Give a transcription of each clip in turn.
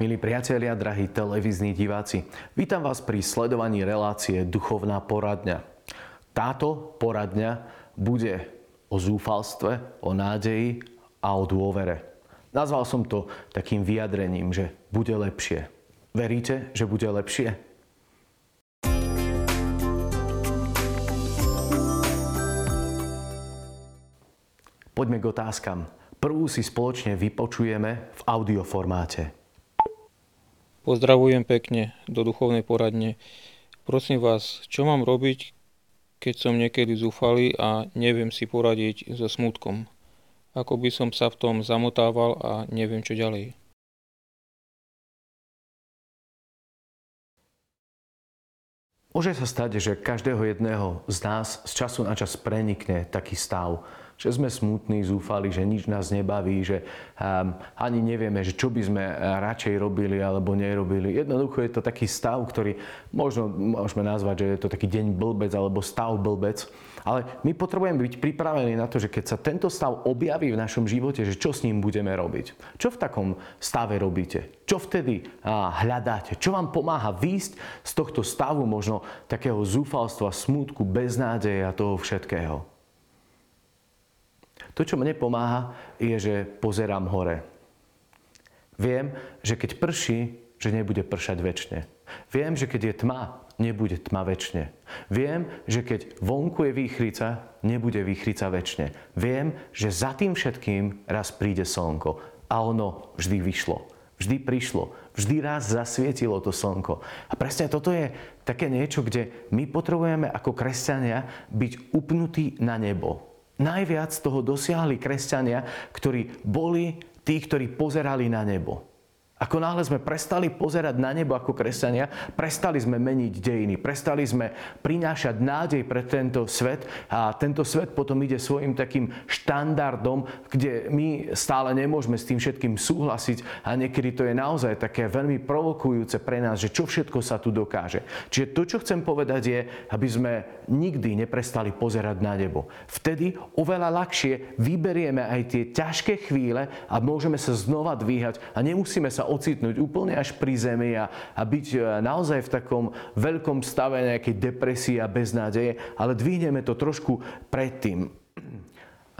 Milí priatelia, drahí televízni diváci, vítam vás pri sledovaní relácie Duchovná poradňa. Táto poradňa bude o zúfalstve, o nádeji a o dôvere. Nazval som to takým vyjadrením, že bude lepšie. Veríte, že bude lepšie? Poďme k otázkam. Prvú si spoločne vypočujeme v audioformáte. Pozdravujem pekne do duchovnej poradne. Prosím vás, čo mám robiť, keď som niekedy zúfalý a neviem si poradiť so smutkom? Ako by som sa v tom zamotával a neviem čo ďalej. Môže sa stať, že každého jedného z nás z času na čas prenikne taký stav, že sme smutní, zúfali, že nič nás nebaví, že um, ani nevieme, že čo by sme radšej robili alebo nerobili. Jednoducho je to taký stav, ktorý možno môžeme nazvať, že je to taký deň blbec alebo stav blbec. Ale my potrebujeme byť pripravení na to, že keď sa tento stav objaví v našom živote, že čo s ním budeme robiť. Čo v takom stave robíte? Čo vtedy hľadáte? Čo vám pomáha výjsť z tohto stavu možno takého zúfalstva, smútku, beznádeje a toho všetkého? To, čo mne pomáha, je, že pozerám hore. Viem, že keď prší, že nebude pršať väčšine. Viem, že keď je tma, nebude tma väčšine. Viem, že keď vonku je výchrica, nebude výchrica väčšine. Viem, že za tým všetkým raz príde slnko. A ono vždy vyšlo. Vždy prišlo. Vždy raz zasvietilo to slnko. A presne toto je také niečo, kde my potrebujeme ako kresťania byť upnutí na nebo. Najviac toho dosiahli kresťania, ktorí boli tí, ktorí pozerali na nebo. Ako náhle sme prestali pozerať na nebo ako kresťania, prestali sme meniť dejiny, prestali sme prinášať nádej pre tento svet a tento svet potom ide svojim takým štandardom, kde my stále nemôžeme s tým všetkým súhlasiť a niekedy to je naozaj také veľmi provokujúce pre nás, že čo všetko sa tu dokáže. Čiže to, čo chcem povedať je, aby sme nikdy neprestali pozerať na nebo. Vtedy oveľa ľahšie vyberieme aj tie ťažké chvíle a môžeme sa znova dvíhať a nemusíme sa ocitnúť úplne až pri zemi a, a byť e, naozaj v takom veľkom stave nejakej depresie a beznádeje, ale dvihneme to trošku predtým.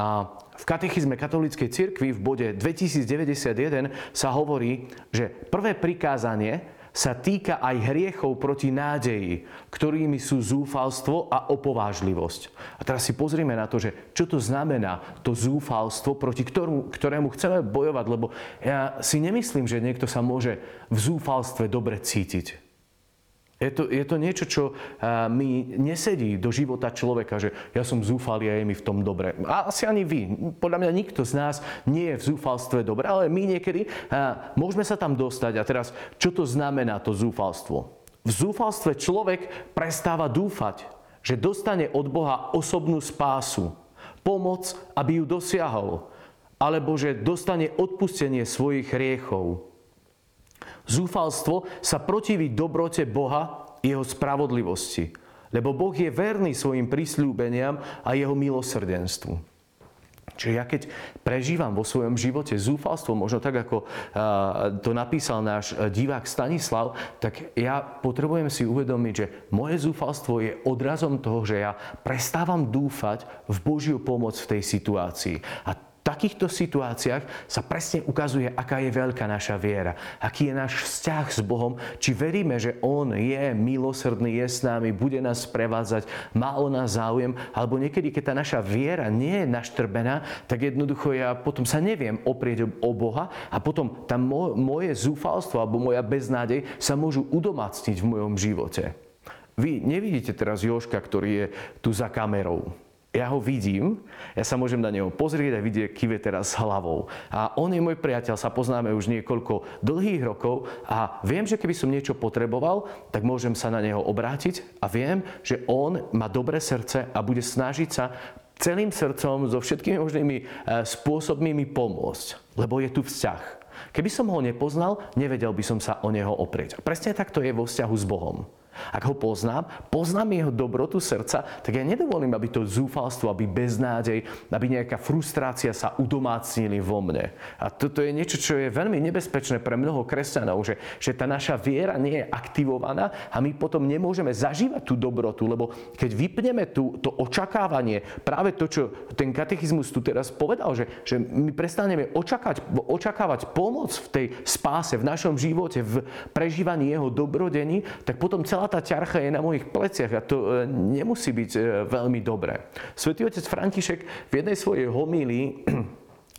A v katechizme katolíckej cirkvi v bode 2091 sa hovorí, že prvé prikázanie sa týka aj hriechov proti nádeji, ktorými sú zúfalstvo a opovážlivosť. A teraz si pozrime na to, že čo to znamená to zúfalstvo, proti ktorému, ktorému chceme bojovať, lebo ja si nemyslím, že niekto sa môže v zúfalstve dobre cítiť. Je to, je to niečo, čo mi nesedí do života človeka, že ja som zúfalý a je mi v tom dobre. A asi ani vy. Podľa mňa nikto z nás nie je v zúfalstve dobre, ale my niekedy môžeme sa tam dostať. A teraz, čo to znamená to zúfalstvo? V zúfalstve človek prestáva dúfať, že dostane od Boha osobnú spásu, pomoc, aby ju dosiahol, alebo že dostane odpustenie svojich hriechov Zúfalstvo sa protiví dobrote Boha, jeho spravodlivosti. Lebo Boh je verný svojim prísľúbeniam a jeho milosrdenstvu. Čiže ja keď prežívam vo svojom živote zúfalstvo, možno tak, ako to napísal náš divák Stanislav, tak ja potrebujem si uvedomiť, že moje zúfalstvo je odrazom toho, že ja prestávam dúfať v Božiu pomoc v tej situácii. A takýchto situáciách sa presne ukazuje, aká je veľká naša viera, aký je náš vzťah s Bohom, či veríme, že On je milosrdný, je s nami, bude nás prevádzať, má o nás záujem, alebo niekedy, keď tá naša viera nie je naštrbená, tak jednoducho ja potom sa neviem oprieť o Boha a potom tam moje zúfalstvo alebo moja beznádej sa môžu udomacniť v mojom živote. Vy nevidíte teraz Joška, ktorý je tu za kamerou ja ho vidím, ja sa môžem na neho pozrieť a vidieť, kive teraz s hlavou. A on je môj priateľ, sa poznáme už niekoľko dlhých rokov a viem, že keby som niečo potreboval, tak môžem sa na neho obrátiť a viem, že on má dobré srdce a bude snažiť sa celým srdcom, so všetkými možnými e, spôsobmi mi pomôcť, lebo je tu vzťah. Keby som ho nepoznal, nevedel by som sa o neho oprieť. Presne tak to je vo vzťahu s Bohom. Ak ho poznám, poznám jeho dobrotu srdca, tak ja nedovolím, aby to zúfalstvo, aby beznádej, aby nejaká frustrácia sa udomácnili vo mne. A toto je niečo, čo je veľmi nebezpečné pre mnoho kresťanov, že, že tá naša viera nie je aktivovaná a my potom nemôžeme zažívať tú dobrotu, lebo keď vypneme tú, to očakávanie, práve to, čo ten katechizmus tu teraz povedal, že, že my prestaneme očakávať, očakávať pomoc v tej spáse, v našom živote, v prežívaní jeho dobrodení, tak potom celá tá ťarcha je na mojich pleciach a to e, nemusí byť e, veľmi dobré. Svetý otec František v jednej svojej homílii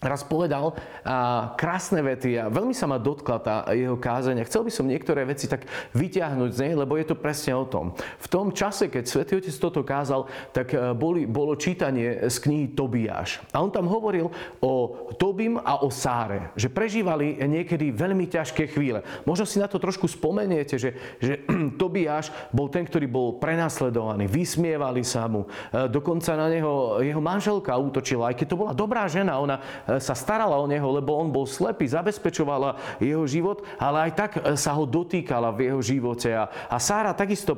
raz povedal a, krásne vety a veľmi sa ma dotkla tá jeho kázania. Chcel by som niektoré veci tak vyťahnuť z nej, lebo je to presne o tom. V tom čase, keď Svetý Otec toto kázal, tak e, boli, bolo čítanie z knihy Tobiáš. A on tam hovoril o Tobim a o Sáre, že prežívali niekedy veľmi ťažké chvíle. Možno si na to trošku spomeniete, že, že Tobiáš bol ten, ktorý bol prenasledovaný, vysmievali sa mu, e, dokonca na neho jeho manželka útočila, aj keď to bola dobrá žena, ona sa starala o neho, lebo on bol slepý, zabezpečovala jeho život, ale aj tak e, sa ho dotýkala v jeho živote. A, a Sára takisto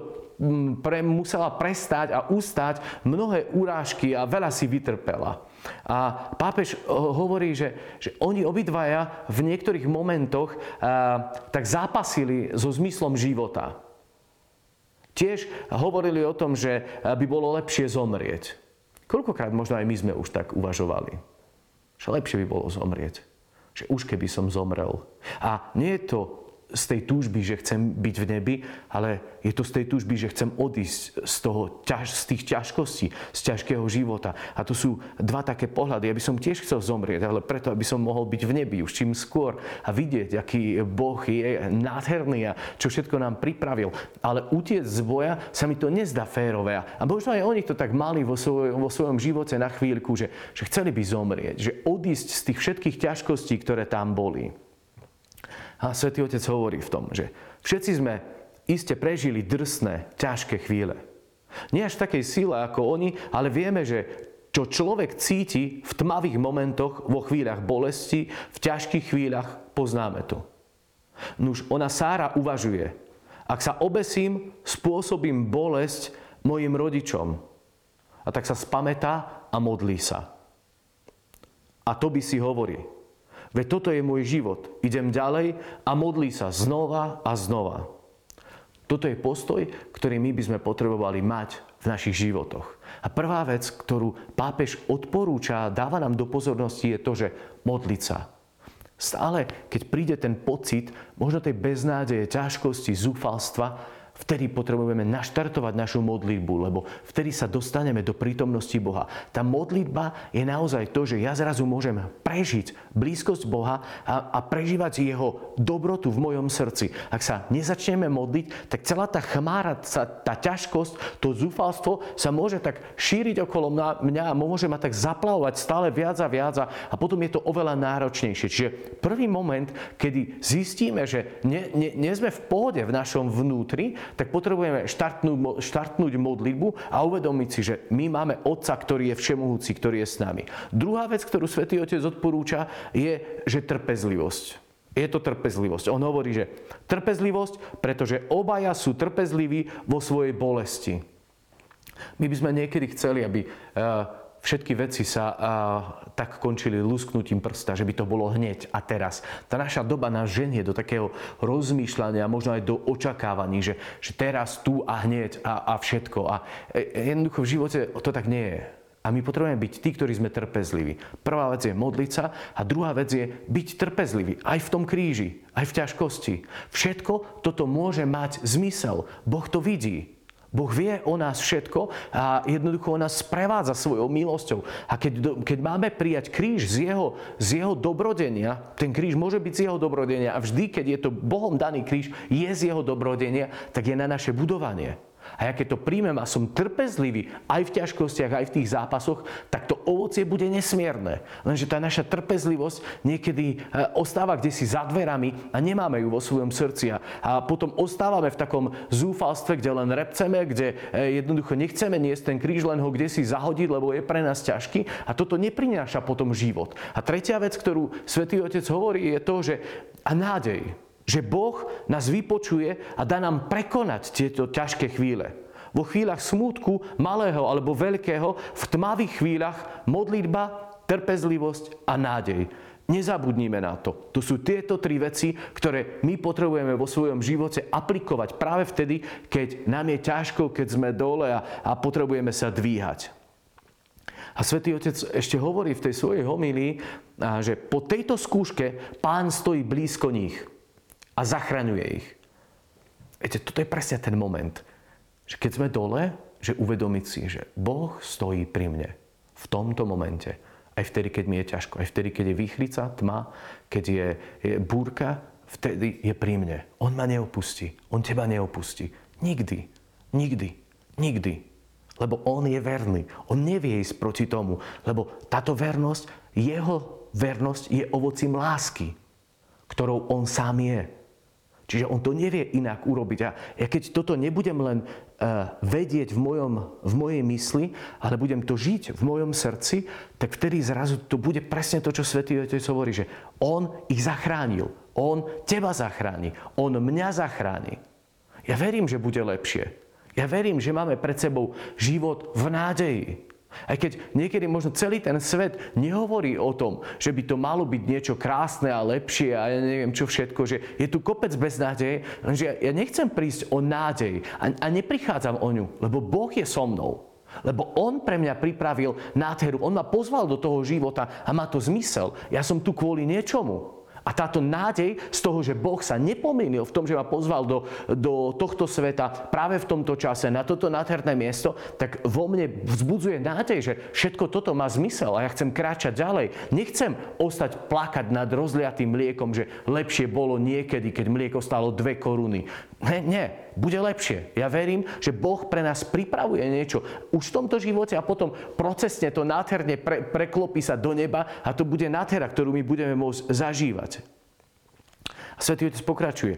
pre, musela prestať a ustať mnohé urážky a veľa si vytrpela. A pápež e, hovorí, že, že oni obidvaja v niektorých momentoch a, tak zápasili so zmyslom života. Tiež hovorili o tom, že by bolo lepšie zomrieť. Koľkokrát možno aj my sme už tak uvažovali že lepšie by bolo zomrieť. Že už keby som zomrel. A nie je to z tej túžby, že chcem byť v nebi, ale je to z tej túžby, že chcem odísť z, toho, z tých ťažkostí, z ťažkého života. A to sú dva také pohľady. Ja by som tiež chcel zomrieť, ale preto, aby som mohol byť v nebi už čím skôr a vidieť, aký Boh je nádherný a čo všetko nám pripravil. Ale utiec z boja sa mi to nezdá férové. A možno aj oni to tak mali vo, svoj, vo svojom živote na chvíľku, že, že chceli by zomrieť, že odísť z tých všetkých ťažkostí, ktoré tam boli. A Svetý Otec hovorí v tom, že všetci sme iste prežili drsné, ťažké chvíle. Nie až v takej síle ako oni, ale vieme, že čo človek cíti v tmavých momentoch, vo chvíľach bolesti, v ťažkých chvíľach, poznáme to. Nuž ona Sára uvažuje, ak sa obesím, spôsobím bolesť mojim rodičom. A tak sa spametá a modlí sa. A to by si hovorí, Veď toto je môj život. Idem ďalej a modlí sa znova a znova. Toto je postoj, ktorý my by sme potrebovali mať v našich životoch. A prvá vec, ktorú pápež odporúča a dáva nám do pozornosti, je to, že modliť sa. Stále, keď príde ten pocit možno tej beznádeje, ťažkosti, zúfalstva, Vtedy potrebujeme naštartovať našu modlitbu, lebo vtedy sa dostaneme do prítomnosti Boha. Tá modlitba je naozaj to, že ja zrazu môžem prežiť blízkosť Boha a, a prežívať Jeho dobrotu v mojom srdci. Ak sa nezačneme modliť, tak celá tá chmára, tá ťažkosť, to zúfalstvo sa môže tak šíriť okolo mňa a môže ma tak zaplavovať stále viac a viac a, potom je to oveľa náročnejšie. Čiže prvý moment, kedy zistíme, že nie, nie, nie sme v pohode v našom vnútri, tak potrebujeme štartnúť, štartnúť modlitbu a uvedomiť si, že my máme Otca, ktorý je všemohúci, ktorý je s nami. Druhá vec, ktorú Svetý Otec odporúča, je, že trpezlivosť. Je to trpezlivosť. On hovorí, že trpezlivosť, pretože obaja sú trpezliví vo svojej bolesti. My by sme niekedy chceli, aby uh, všetky veci sa a, tak končili lusknutím prsta, že by to bolo hneď a teraz. Tá naša doba nás ženie do takého rozmýšľania, možno aj do očakávaní, že, že teraz, tu a hneď a, a všetko. A e, jednoducho v živote to tak nie je. A my potrebujeme byť tí, ktorí sme trpezliví. Prvá vec je modliť sa a druhá vec je byť trpezlivý. Aj v tom kríži, aj v ťažkosti. Všetko toto môže mať zmysel. Boh to vidí. Boh vie o nás všetko a jednoducho o nás sprevádza svojou milosťou. A keď, keď máme prijať kríž z jeho, z jeho dobrodenia, ten kríž môže byť z jeho dobrodenia a vždy, keď je to Bohom daný kríž, je z jeho dobrodenia, tak je na naše budovanie. A ja keď to príjmem a som trpezlivý aj v ťažkostiach, aj v tých zápasoch, tak to ovocie bude nesmierne. Lenže tá naša trpezlivosť niekedy e, ostáva kde si za dverami a nemáme ju vo svojom srdci. A potom ostávame v takom zúfalstve, kde len repceme, kde e, jednoducho nechceme niesť ten kríž, len ho kde si zahodiť, lebo je pre nás ťažký. A toto neprináša potom život. A tretia vec, ktorú Svetý Otec hovorí, je to, že a nádej. Že Boh nás vypočuje a dá nám prekonať tieto ťažké chvíle. Vo chvíľach smútku, malého alebo veľkého, v tmavých chvíľach modlitba, trpezlivosť a nádej. Nezabudnime na to. To sú tieto tri veci, ktoré my potrebujeme vo svojom živote aplikovať práve vtedy, keď nám je ťažko, keď sme dole a, a potrebujeme sa dvíhať. A svätý Otec ešte hovorí v tej svojej homílii, že po tejto skúške pán stojí blízko nich a zachraňuje ich. Viete, toto je presne ten moment, že keď sme dole, že uvedomiť si, že Boh stojí pri mne v tomto momente aj vtedy, keď mi je ťažko. Aj vtedy, keď je výchrica, tma, keď je, je búrka, vtedy je pri mne. On ma neopustí. On teba neopustí. Nikdy. Nikdy. Nikdy. Lebo on je verný. On nevie ísť proti tomu. Lebo táto vernosť, jeho vernosť je ovocím lásky, ktorou on sám je. Čiže on to nevie inak urobiť. A ja keď toto nebudem len uh, vedieť v, mojom, v mojej mysli, ale budem to žiť v mojom srdci, tak vtedy zrazu to bude presne to, čo Svetý Otec hovorí, že on ich zachránil. On teba zachráni. On mňa zachráni. Ja verím, že bude lepšie. Ja verím, že máme pred sebou život v nádeji. Aj keď niekedy možno celý ten svet nehovorí o tom, že by to malo byť niečo krásne a lepšie a ja neviem čo všetko, že je tu kopec bez nádeje, lenže ja nechcem prísť o nádej a, a neprichádzam o ňu, lebo Boh je so mnou. Lebo On pre mňa pripravil nádheru. On ma pozval do toho života a má to zmysel. Ja som tu kvôli niečomu. A táto nádej z toho, že Boh sa nepomýlil v tom, že ma pozval do, do tohto sveta práve v tomto čase, na toto nádherné miesto, tak vo mne vzbudzuje nádej, že všetko toto má zmysel a ja chcem kráčať ďalej. Nechcem ostať plakať nad rozliatým mliekom, že lepšie bolo niekedy, keď mlieko stalo dve koruny. Nie, nie, bude lepšie. Ja verím, že Boh pre nás pripravuje niečo už v tomto živote a potom procesne to nádherne pre, preklopí sa do neba a to bude nádhera, ktorú my budeme môcť zažívať. A Svetý Otec pokračuje.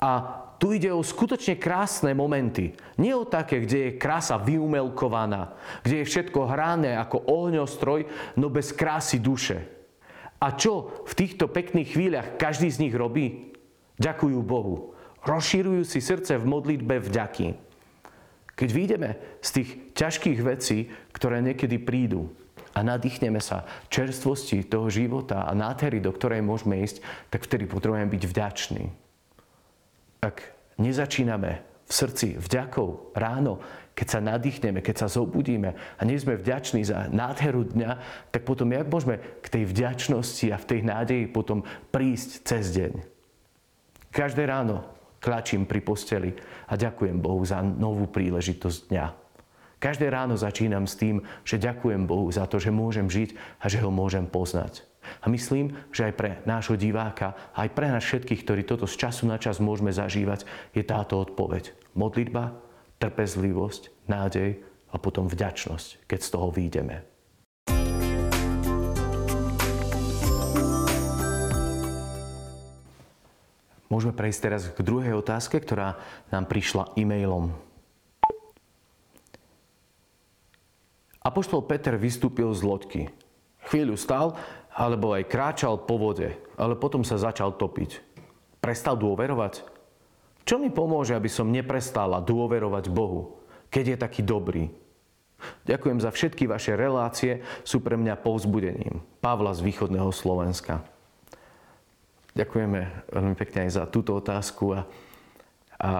A tu ide o skutočne krásne momenty. Nie o také, kde je krása vyumelkovaná, kde je všetko hrané ako ohňostroj, no bez krásy duše. A čo v týchto pekných chvíľach každý z nich robí? Ďakujú Bohu. Rozširujú si srdce v modlitbe vďaky. Keď vyjdeme z tých ťažkých vecí, ktoré niekedy prídu a nadýchneme sa čerstvosti toho života a nádhery, do ktorej môžeme ísť, tak vtedy potrebujeme byť vďační. Ak nezačíname v srdci vďakou ráno, keď sa nadýchneme, keď sa zobudíme a nie sme vďační za nádheru dňa, tak potom jak môžeme k tej vďačnosti a v tej nádeji potom prísť cez deň? Každé ráno klačím pri posteli a ďakujem Bohu za novú príležitosť dňa. Každé ráno začínam s tým, že ďakujem Bohu za to, že môžem žiť a že ho môžem poznať. A myslím, že aj pre nášho diváka, aj pre nás všetkých, ktorí toto z času na čas môžeme zažívať, je táto odpoveď. Modlitba, trpezlivosť, nádej a potom vďačnosť, keď z toho výjdeme. Môžeme prejsť teraz k druhej otázke, ktorá nám prišla e-mailom. Apoštol Peter vystúpil z loďky. Chvíľu stal, alebo aj kráčal po vode, ale potom sa začal topiť. Prestal dôverovať? Čo mi pomôže, aby som neprestala dôverovať Bohu, keď je taký dobrý? Ďakujem za všetky vaše relácie, sú pre mňa povzbudením. Pavla z východného Slovenska. Ďakujeme veľmi pekne aj za túto otázku a, a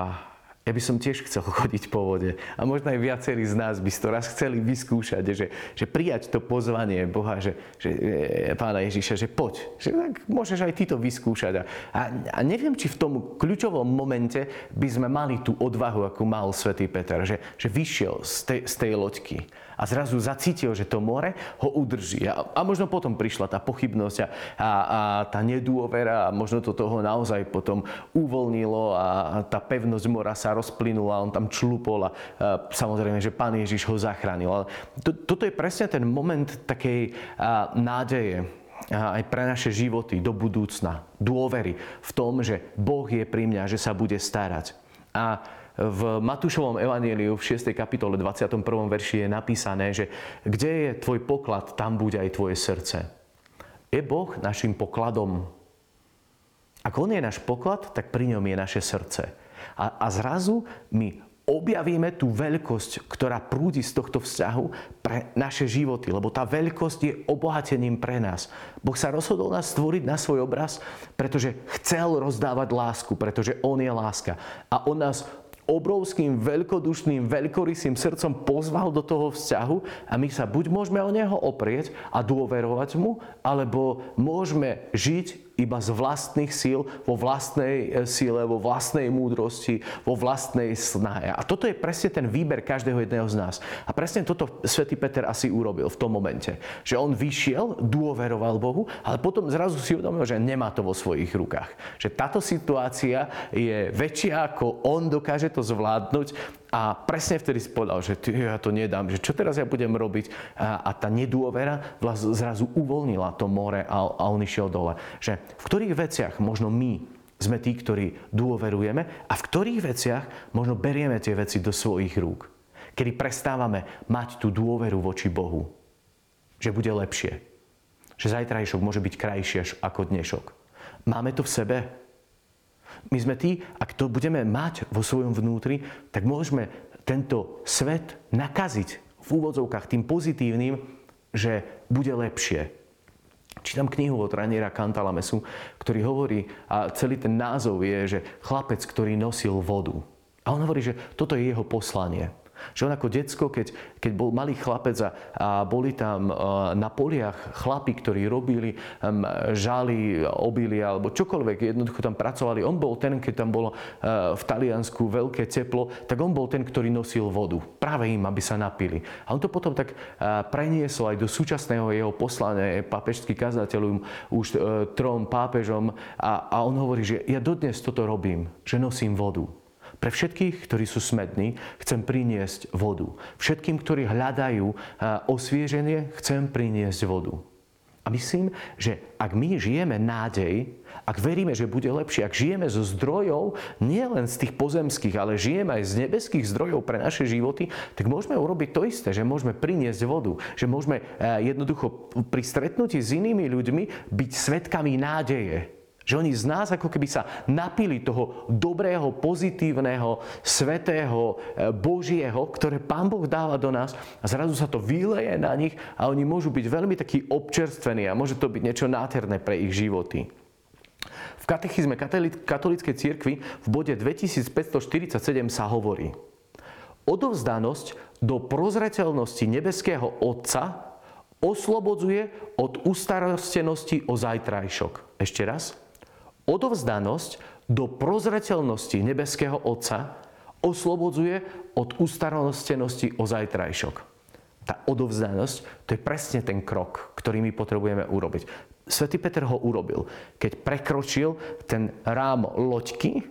ja by som tiež chcel chodiť po vode. A možno aj viacerí z nás by si to raz chceli vyskúšať, že, že prijať to pozvanie Boha, že, že e, Pána Ježiša, že poď. Že tak môžeš aj ty to vyskúšať. A, a, a neviem, či v tom kľúčovom momente by sme mali tú odvahu, ako mal svätý Peter, že, že vyšiel z tej, z tej loďky a zrazu zacítil, že to more ho udrží. A, a možno potom prišla tá pochybnosť a, a, a tá nedôvera a možno to toho naozaj potom uvoľnilo a, tá pevnosť mora sa rozplynula, on tam člupol a, a samozrejme, že Pán Ježiš ho zachránil. Ale to, toto je presne ten moment takej a, nádeje, aj pre naše životy do budúcna. Dôvery v tom, že Boh je pri mňa, že sa bude starať. A v Matúšovom evaníliu v 6. kapitole 21. verši je napísané, že kde je tvoj poklad, tam bude aj tvoje srdce. Je Boh našim pokladom? Ak on je náš poklad, tak pri ňom je naše srdce. A, a zrazu my objavíme tú veľkosť, ktorá prúdi z tohto vzťahu pre naše životy, lebo tá veľkosť je obohatením pre nás. Boh sa rozhodol nás stvoriť na svoj obraz, pretože chcel rozdávať lásku, pretože On je láska. A On nás obrovským, veľkodušným, veľkorysým srdcom pozval do toho vzťahu a my sa buď môžeme o Neho oprieť a dôverovať Mu, alebo môžeme žiť iba z vlastných síl, vo vlastnej e, síle, vo vlastnej múdrosti, vo vlastnej snahe. A toto je presne ten výber každého jedného z nás. A presne toto svätý Peter asi urobil v tom momente. Že on vyšiel, dôveroval Bohu, ale potom zrazu si uvedomil, že nemá to vo svojich rukách. Že táto situácia je väčšia, ako on dokáže to zvládnuť a presne vtedy si povedal, že ja to nedám, že čo teraz ja budem robiť. A, a tá nedôvera zrazu uvoľnila to more a, a on išiel dole. Že v ktorých veciach možno my sme tí, ktorí dôverujeme a v ktorých veciach možno berieme tie veci do svojich rúk. Kedy prestávame mať tú dôveru voči Bohu. Že bude lepšie. Že zajtrajšok môže byť krajšie ako dnešok. Máme to v sebe? My sme tí, ak to budeme mať vo svojom vnútri, tak môžeme tento svet nakaziť v úvodzovkách tým pozitívnym, že bude lepšie. Čítam knihu od Raniera Kantalamesu, ktorý hovorí, a celý ten názov je, že chlapec, ktorý nosil vodu. A on hovorí, že toto je jeho poslanie. Že on ako decko, keď, keď bol malý chlapec a, a boli tam a, na poliach chlapi, ktorí robili um, žály, obilia alebo čokoľvek, jednoducho tam pracovali. On bol ten, keď tam bolo a, v Taliansku veľké teplo, tak on bol ten, ktorý nosil vodu. Práve im, aby sa napili. A on to potom tak a, preniesol aj do súčasného jeho poslania, pápežský kazateľom, už e, trom pápežom a, a on hovorí, že ja dodnes toto robím, že nosím vodu. Pre všetkých, ktorí sú smední, chcem priniesť vodu. Všetkým, ktorí hľadajú osvieženie, chcem priniesť vodu. A myslím, že ak my žijeme nádej, ak veríme, že bude lepšie, ak žijeme zo zdrojov, nie len z tých pozemských, ale žijeme aj z nebeských zdrojov pre naše životy, tak môžeme urobiť to isté, že môžeme priniesť vodu, že môžeme jednoducho pri stretnutí s inými ľuďmi byť svetkami nádeje. Že oni z nás ako keby sa napili toho dobrého, pozitívneho, svetého, e, božieho, ktoré Pán Boh dáva do nás a zrazu sa to vyleje na nich a oni môžu byť veľmi takí občerstvení a môže to byť niečo nádherné pre ich životy. V katechizme katolíckej cirkvi v bode 2547 sa hovorí Odovzdanosť do prozreteľnosti nebeského Otca oslobodzuje od ustarostenosti o zajtrajšok. Ešte raz odovzdanosť do prozreteľnosti nebeského Otca oslobodzuje od ustarostenosti o zajtrajšok. Tá odovzdanosť, to je presne ten krok, ktorý my potrebujeme urobiť. Svetý Peter ho urobil. Keď prekročil ten rám loďky,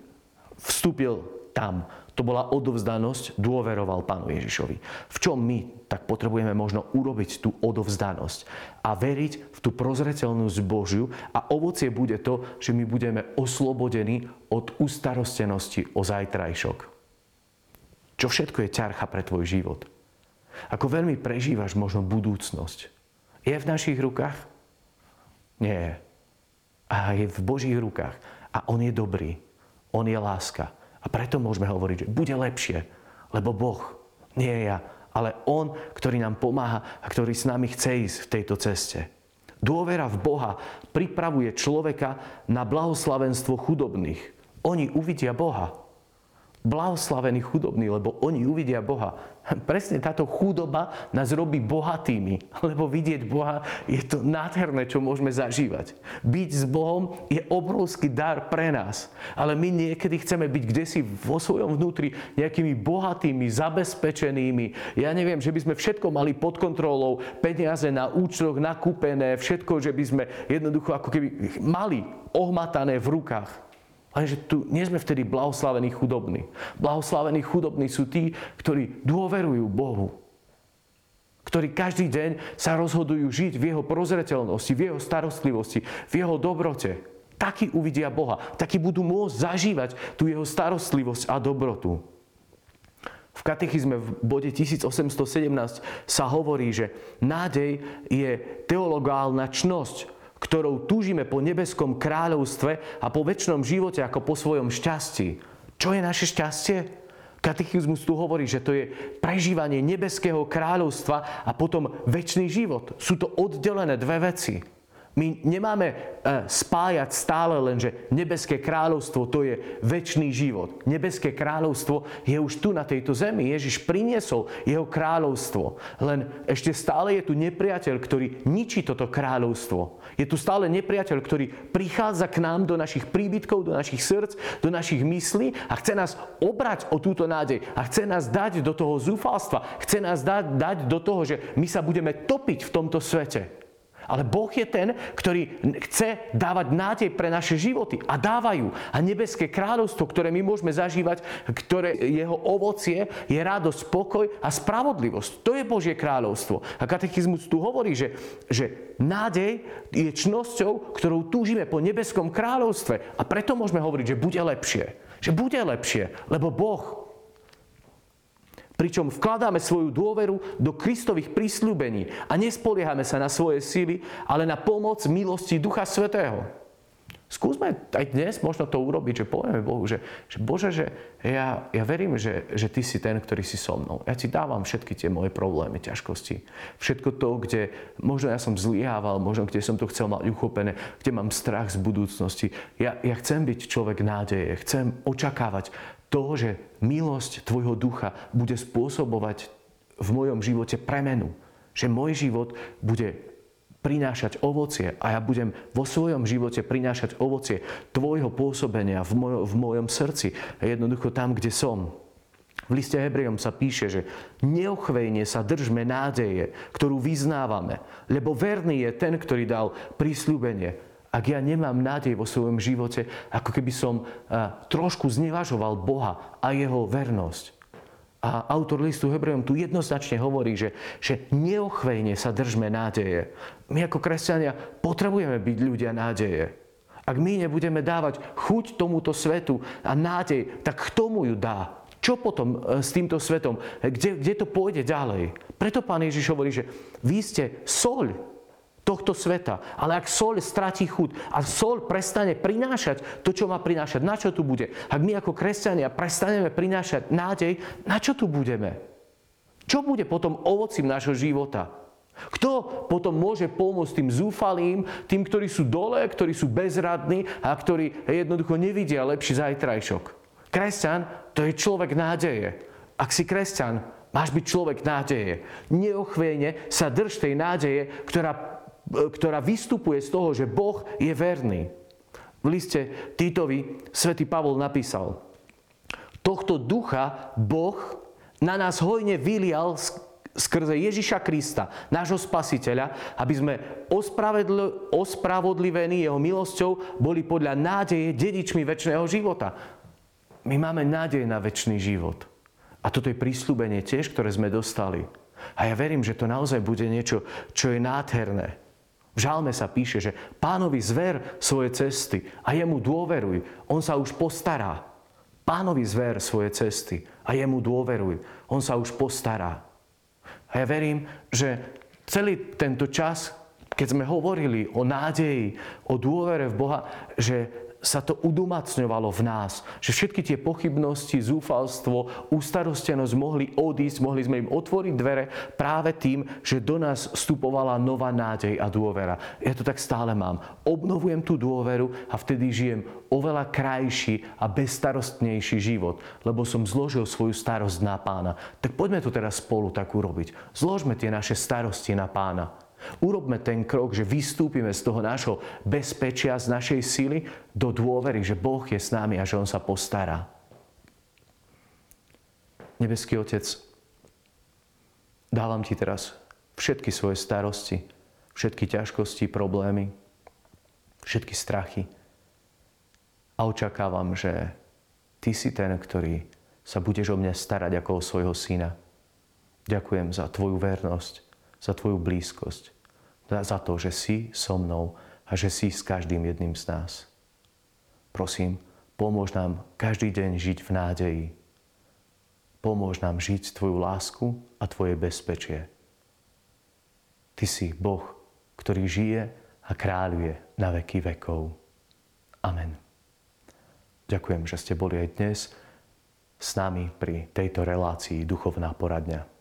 vstúpil tam to bola odovzdanosť, dôveroval Pánu Ježišovi. V čom my tak potrebujeme možno urobiť tú odovzdanosť a veriť v tú prozreteľnosť Božiu a ovocie bude to, že my budeme oslobodení od ustarostenosti o zajtrajšok. Čo všetko je ťarcha pre tvoj život? Ako veľmi prežívaš možno budúcnosť? Je v našich rukách? Nie. A je v Božích rukách. A On je dobrý. On je láska. A preto môžeme hovoriť, že bude lepšie, lebo Boh, nie ja, ale On, ktorý nám pomáha a ktorý s nami chce ísť v tejto ceste. Dôvera v Boha pripravuje človeka na blahoslavenstvo chudobných. Oni uvidia Boha blahoslavení chudobní, lebo oni uvidia Boha. Presne táto chudoba nás robí bohatými, lebo vidieť Boha je to nádherné, čo môžeme zažívať. Byť s Bohom je obrovský dar pre nás, ale my niekedy chceme byť kde si vo svojom vnútri nejakými bohatými, zabezpečenými. Ja neviem, že by sme všetko mali pod kontrolou, peniaze na účtoch nakúpené, všetko, že by sme jednoducho ako keby mali ohmatané v rukách. Lenže tu nie sme vtedy blahoslavení chudobní. Blahoslavení chudobní sú tí, ktorí dôverujú Bohu. Ktorí každý deň sa rozhodujú žiť v Jeho prozreteľnosti, v Jeho starostlivosti, v Jeho dobrote. Takí uvidia Boha. Takí budú môcť zažívať tú Jeho starostlivosť a dobrotu. V katechizme v bode 1817 sa hovorí, že nádej je teologálna čnosť, ktorou túžime po nebeskom kráľovstve a po väčšnom živote ako po svojom šťastí. Čo je naše šťastie? Katechizmus tu hovorí, že to je prežívanie nebeského kráľovstva a potom väčší život. Sú to oddelené dve veci. My nemáme e, spájať stále len, že nebeské kráľovstvo to je väčší život. Nebeské kráľovstvo je už tu na tejto zemi. Ježiš priniesol jeho kráľovstvo. Len ešte stále je tu nepriateľ, ktorý ničí toto kráľovstvo. Je tu stále nepriateľ, ktorý prichádza k nám do našich príbytkov, do našich srdc, do našich myslí a chce nás obrať o túto nádej. A chce nás dať do toho zúfalstva. Chce nás dať, dať do toho, že my sa budeme topiť v tomto svete. Ale Boh je ten, ktorý chce dávať nádej pre naše životy. A dávajú. A nebeské kráľovstvo, ktoré my môžeme zažívať, ktoré jeho ovocie je radosť, pokoj a spravodlivosť. To je Božie kráľovstvo. A katechizmus tu hovorí, že, že nádej je čnosťou, ktorou túžime po nebeskom kráľovstve. A preto môžeme hovoriť, že bude lepšie. Že bude lepšie, lebo Boh pričom vkladáme svoju dôveru do Kristových prísľubení a nespoliehame sa na svoje síly, ale na pomoc milosti Ducha Svetého. Skúsme aj dnes možno to urobiť, že povieme Bohu, že, že Bože, že ja, ja verím, že, že Ty si ten, ktorý si so mnou. Ja Ti dávam všetky tie moje problémy, ťažkosti. Všetko to, kde možno ja som zlyhával, možno kde som to chcel mať uchopené, kde mám strach z budúcnosti. Ja, ja chcem byť človek nádeje, chcem očakávať to, že milosť Tvojho ducha bude spôsobovať v mojom živote premenu. Že môj život bude prinášať ovocie a ja budem vo svojom živote prinášať ovocie Tvojho pôsobenia v, moj, v mojom srdci. A jednoducho tam, kde som. V liste Hebrejom sa píše, že neochvejne sa držme nádeje, ktorú vyznávame, lebo verný je ten, ktorý dal prísľubenie ak ja nemám nádej vo svojom živote, ako keby som trošku znevažoval Boha a jeho vernosť. A autor listu Hebrejom tu jednoznačne hovorí, že, že neochvejne sa držme nádeje. My ako kresťania potrebujeme byť ľudia nádeje. Ak my nebudeme dávať chuť tomuto svetu a nádej, tak k tomu ju dá. Čo potom e, s týmto svetom? Kde, kde to pôjde ďalej? Preto pán Ježiš hovorí, že vy ste soľ tohto sveta. Ale ak sol stratí chuť a sol prestane prinášať to, čo má prinášať, na čo tu bude? Ak my ako kresťania prestaneme prinášať nádej, na čo tu budeme? Čo bude potom ovocím nášho života? Kto potom môže pomôcť tým zúfalým, tým, ktorí sú dole, ktorí sú bezradní a ktorí jednoducho nevidia lepší zajtrajšok? Kresťan to je človek nádeje. Ak si kresťan, máš byť človek nádeje. Neochviene sa drž tej nádeje, ktorá ktorá vystupuje z toho, že Boh je verný. V liste Týtovi svätý Pavol napísal, tohto ducha Boh na nás hojne vylial skrze Ježiša Krista, nášho spasiteľa, aby sme ospravodlivení jeho milosťou boli podľa nádeje dedičmi väčšného života. My máme nádej na väčší život. A toto je prísľubenie tiež, ktoré sme dostali. A ja verím, že to naozaj bude niečo, čo je nádherné. V žalme sa píše, že pánovi zver svoje cesty a jemu dôveruj. On sa už postará. Pánovi zver svoje cesty a jemu dôveruj. On sa už postará. A ja verím, že celý tento čas, keď sme hovorili o nádeji, o dôvere v Boha, že sa to udumacňovalo v nás. Že všetky tie pochybnosti, zúfalstvo, ústarostenosť mohli odísť, mohli sme im otvoriť dvere práve tým, že do nás vstupovala nová nádej a dôvera. Ja to tak stále mám. Obnovujem tú dôveru a vtedy žijem oveľa krajší a bezstarostnejší život, lebo som zložil svoju starosť na pána. Tak poďme to teraz spolu tak urobiť. Zložme tie naše starosti na pána. Urobme ten krok, že vystúpime z toho nášho bezpečia, z našej síly do dôvery, že Boh je s nami a že On sa postará. Nebeský Otec, dávam Ti teraz všetky svoje starosti, všetky ťažkosti, problémy, všetky strachy. A očakávam, že Ty si ten, ktorý sa budeš o mňa starať ako o svojho syna. Ďakujem za Tvoju vernosť, za Tvoju blízkosť, za to, že si so mnou a že si s každým jedným z nás. Prosím, pomôž nám každý deň žiť v nádeji. Pomôž nám žiť Tvoju lásku a Tvoje bezpečie. Ty si Boh, ktorý žije a kráľuje na veky vekov. Amen. Ďakujem, že ste boli aj dnes s nami pri tejto relácii Duchovná poradňa.